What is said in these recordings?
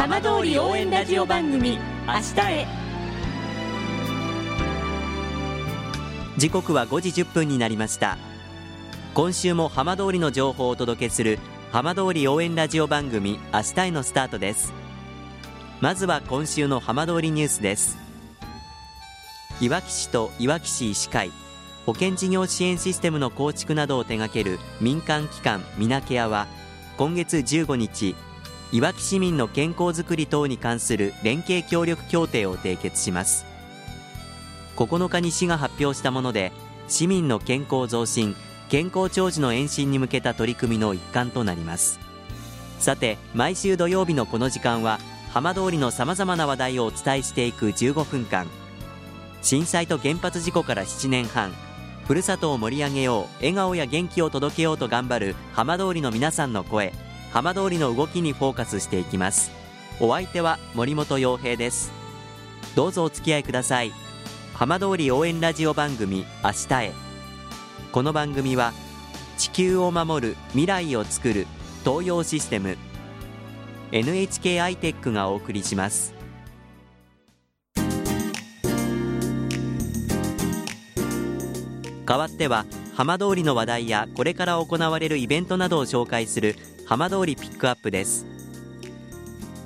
浜通り応援ラジオ番組明日へ。時刻は5時1分になりました。今週も浜通りの情報をお届けする浜通り応援ラジオ番組明日へのスタートです。まずは今週の浜通りニュースです。いわき市といわき市医師会保険事業支援システムの構築などを手掛ける民間機関ミナケアは今月15日いわき市民の健康づくり等に関する連携協力協定を締結します。9日に市が発表したもので市民の健康増進健康長寿の延伸に向けた取り組みの一環となります。さて毎週土曜日のこの時間は浜通りのさまざまな話題をお伝えしていく15分間。震災と原発事故から7年半。ふるさとを盛り上げよう笑顔や元気を届けようと頑張る浜通りの皆さんの声。浜通りの動きにフォーカスしていきます。お相手は森本洋平です。どうぞお付き合いください。浜通り応援ラジオ番組明日へ。この番組は地球を守る未来をつくる東洋システム NHK アイテックがお送りします。代わっては浜通りの話題やこれから行われるイベントなどを紹介する浜通りピックアップです。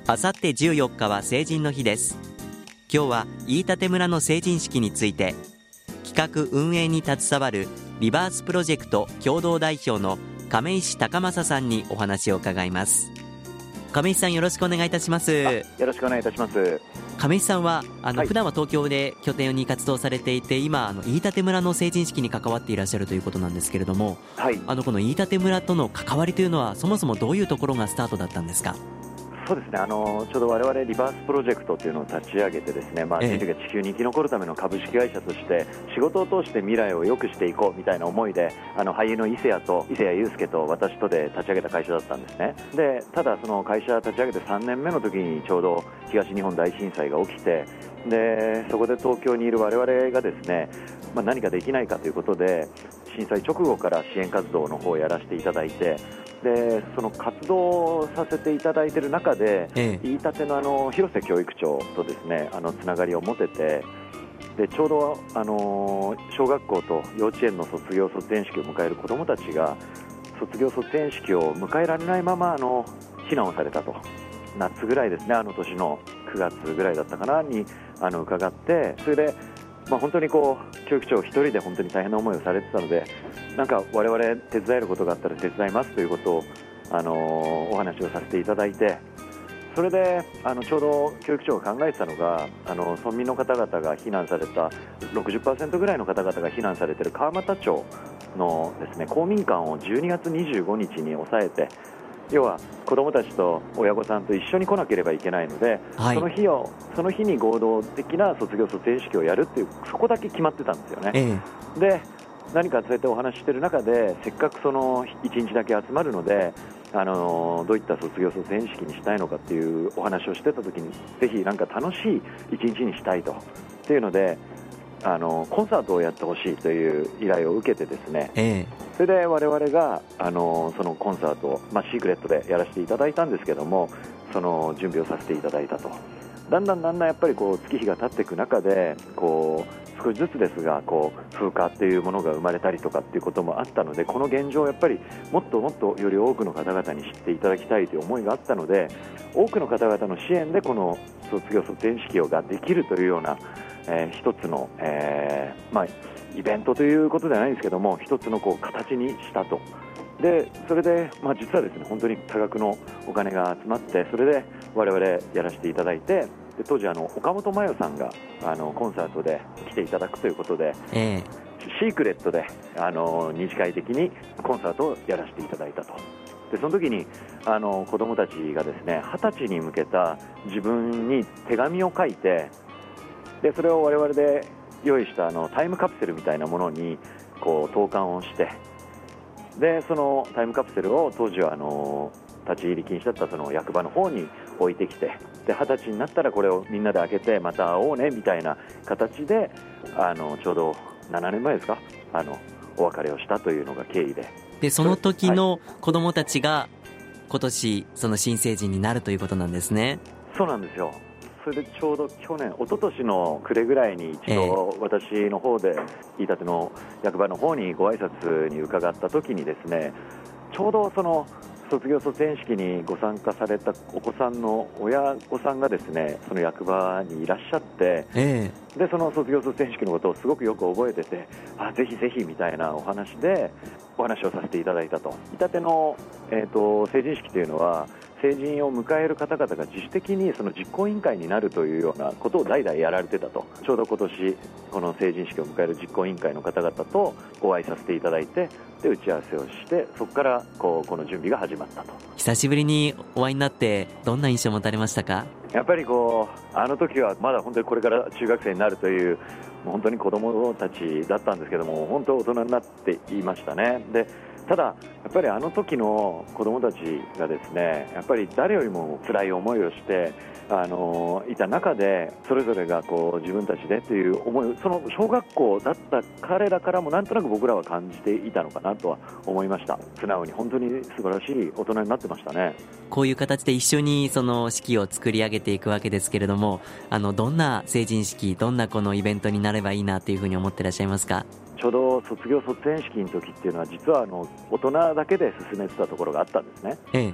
あさって14日は成人の日です。今日は飯舘村の成人式について企画運営に携わるリバースプロジェクト共同代表の亀石高正さんにお話を伺います。亀石さんよろしくお願いいたします。よろしくお願いいたします。亀石さんはあの、はい、普段は東京で拠点に活動されていて今あの飯舘村の成人式に関わっていらっしゃるということなんですけれども、はい、あのこの飯舘村との関わりというのはそもそもどういうところがスタートだったんですか？そうですね。あのちょうど我々リバースプロジェクトというのを立ち上げてですね、まあ、人類が地球に生き残るための株式会社として仕事を通して未来を良くしていこうみたいな思いであの俳優の伊勢谷と伊勢谷友介と私とで立ち上げた会社だったんですね。でただその会社立ち上げて3年目の時にちょうど東日本大震災が起きてでそこで東京にいる我々がですね、まあ、何かできないかということで震災直後から支援活動の方をやらせていただいてでその活動させていただいている中で、ええ、飯舘のあの広瀬教育長とですねあのつながりを持ててでちょうどあの小学校と幼稚園の卒業卒園式を迎える子どもたちが卒業卒園式を迎えられないままあの避難をされたと。夏ぐらいですねあの年の9月ぐらいだったかなにあの伺ってそれでまあ、本当にこう教育長1人で本当に大変な思いをされてたのでなんか我々手伝えることがあったら手伝いますということを、あのお話をさせていただいてそれであのちょうど教育長が考えてたのがあの村民の方々が避難された60%ぐらいの方々が避難されている川俣町のですね公民館を12月25日に抑えて要は子どもたちと親御さんと一緒に来なければいけないので、はい、その日をその日に合同的な卒業卒園式をやるっていうそこだけ決まってたんですよね。ええ、で何かそうやってお話ししてる中でせっかくその1日だけ集まるのであのどういった卒業卒園式にしたいのかっていうお話をしてた時にぜひなんか楽しい1日にしたいと。っていうのであのコンサートをやってほしいという依頼を受けてですね、ええ、それで我々があのそのコンサートを、まあ、シークレットでやらせていただいたんですけどもその準備をさせていただいたと。だんだんだんだんやっぱりこう月日が経っていく中でこう少しずつですがこう風化っていうものが生まれたりとかっていうこともあったのでこの現状をやっぱりもっともっとより多くの方々に知っていただきたいという思いがあったので多くの方々の支援でこの卒業卒園式ができるというようなえー、一つの、えーまあ、イベントということではないんですけども一つのこう形にしたと。でそれで、まあ、実はですね本当に多額のお金が集まってそれで我々やらせていただいてで当時あの岡本真代さんがあのコンサートで来ていただくということで、えー、シークレットであの二次会的にコンサートをやらせていただいたと。でその時にあの子どもたちがですね二十歳に向けた自分に手紙を書いてでそれを我々で用意したあのタイムカプセルみたいなものにこう投函をしてでそのタイムカプセルを当時はあの立ち入り禁止だったその役場の方に置いてきてで二十歳になったらこれをみんなで開けてまた会おうねみたいな形であのちょうど7年前ですかあのお別れをしたというのが経緯で。でその時の子どもたちが今年その新成人になるということなんですね。そうなんですよ。それでちょうど去年、一昨年の暮れぐらいに一度、私の方で飯舘の役場の方にご挨拶に伺った時にですねちょうどその卒業卒園式にご参加されたお子さんの親御さんがですねその役場にいらっしゃって、えー、でその卒業卒園式のことをすごくよく覚えててあぜひぜひみたいなお話でお話をさせていただいたと。いたての、えーと成人式というのは成人を迎える方々が自主的にその実行委員会になるというようなことを代々やられてたと。ちょうど今年この成人式を迎える実行委員会の方々とお会いさせていただいてで打ち合わせをしてそこからこうこの準備が始まったと。久しぶりにお会いになってどんな印象を持たれましたか？やっぱりこうあの時はまだ本当にこれから中学生になるという本当に子供たちだったんですけども本当大人になっていましたね。でただ、やっぱりあの時の子どもたちがですねやっぱり誰よりも辛い思いをしてあのいた中でそれぞれがこう自分たちでという思いその小学校だった彼らからもなんとなく僕らは感じていたのかなとは思いました。素直に本当に素晴らしい大人になってましたね。こういう形で一緒にその式を作り上げていくわけですけれどもあのどんな成人式どんなこのイベントになればいいなというふうに思ってらっしゃいますか？ちょうど卒業卒園式の時っていうのは実はあの大人だけで進めてたところがあったんですね。え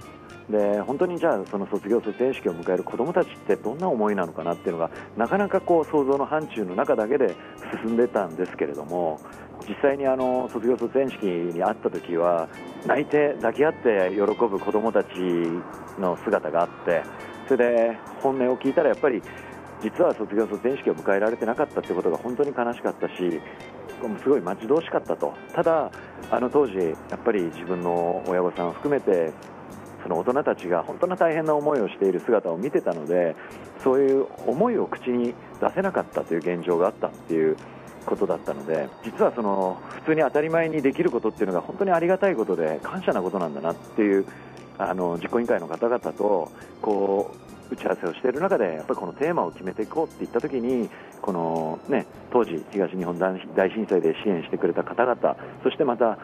え、で本当にじゃあその卒業卒園式を迎える子どもたちってどんな思いなのかなっていうのがなかなかこう想像の範疇の中だけで進んでたんですけれども実際にあの卒業卒園式に会った時は泣いて抱き合って喜ぶ子どもたちの姿があってそれで本音を聞いたらやっぱり実は卒業卒園式を迎えられてなかったってことが本当に悲しかったしすごい待ち遠しかったと、ただ、あの当時、やっぱり自分の親御さんを含めて、その大人たちが本当に大変な思いをしている姿を見てたので、そういう思いを口に出せなかったという現状があったっていうことだったので、実はその普通に当たり前にできることっていうのが本当にありがたいことで、感謝なことなんだなっていう。あの実行委員会の方々とこう打ち合わせをしている中でやっぱりこのテーマを決めていこうっていったときにこの、ね、当時、東日本大震災で支援してくれた方々そしてまた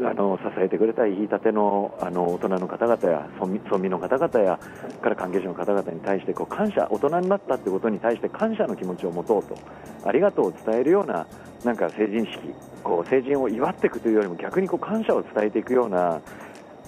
あの支えてくれた言い立てのあの大人の方々や村民の方々やから関係者の方々に対してこう感謝大人になったということに対して感謝の気持ちを持とうとありがとうを伝えるようななんか成人式こう成人を祝っていくというよりも逆にこう感謝を伝えていくような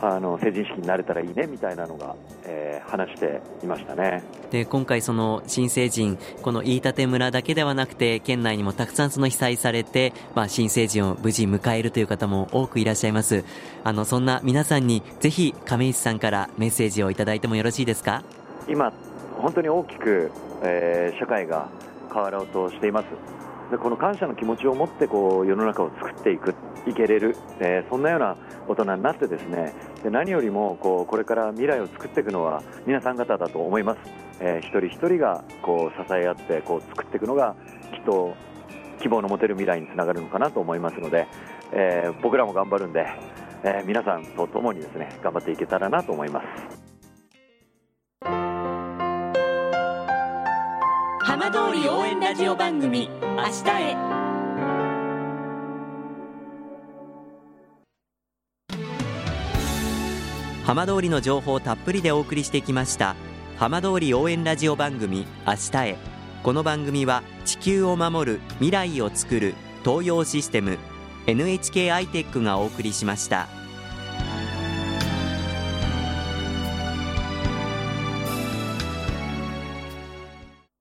あの成人式になれたらいいねみたいなのが、えー、話していましたね。で今回、その新成人この飯舘村だけではなくて県内にもたくさんその被災されて、まあ、新成人を無事迎えるという方も多くいらっしゃいます。あのそんな皆さんにぜひ亀石さんからメッセージをいただいてもよろしいですか？今、本当に大きく、えー、社会が変わろうとしています。でこの感謝の気持ちを持ってこう世の中を作っていくいけれる、えー、そんなような大人になってですねで何よりもこうこれから未来を作っていくのは皆さん方だと思います、えー、一人一人がこう支え合ってこう作っていくのがきっと希望の持てる未来につながるのかなと思いますので、えー、僕らも頑張るんで、えー、皆さんと共にですね頑張っていけたらなと思います。浜通り応援ラジオ番組明日へ。浜通りの情報をたっぷりでお送りしてきました浜通り応援ラジオ番組明日へこの番組は地球を守る未来をつくる東洋システム NHK アイテックがお送りしました。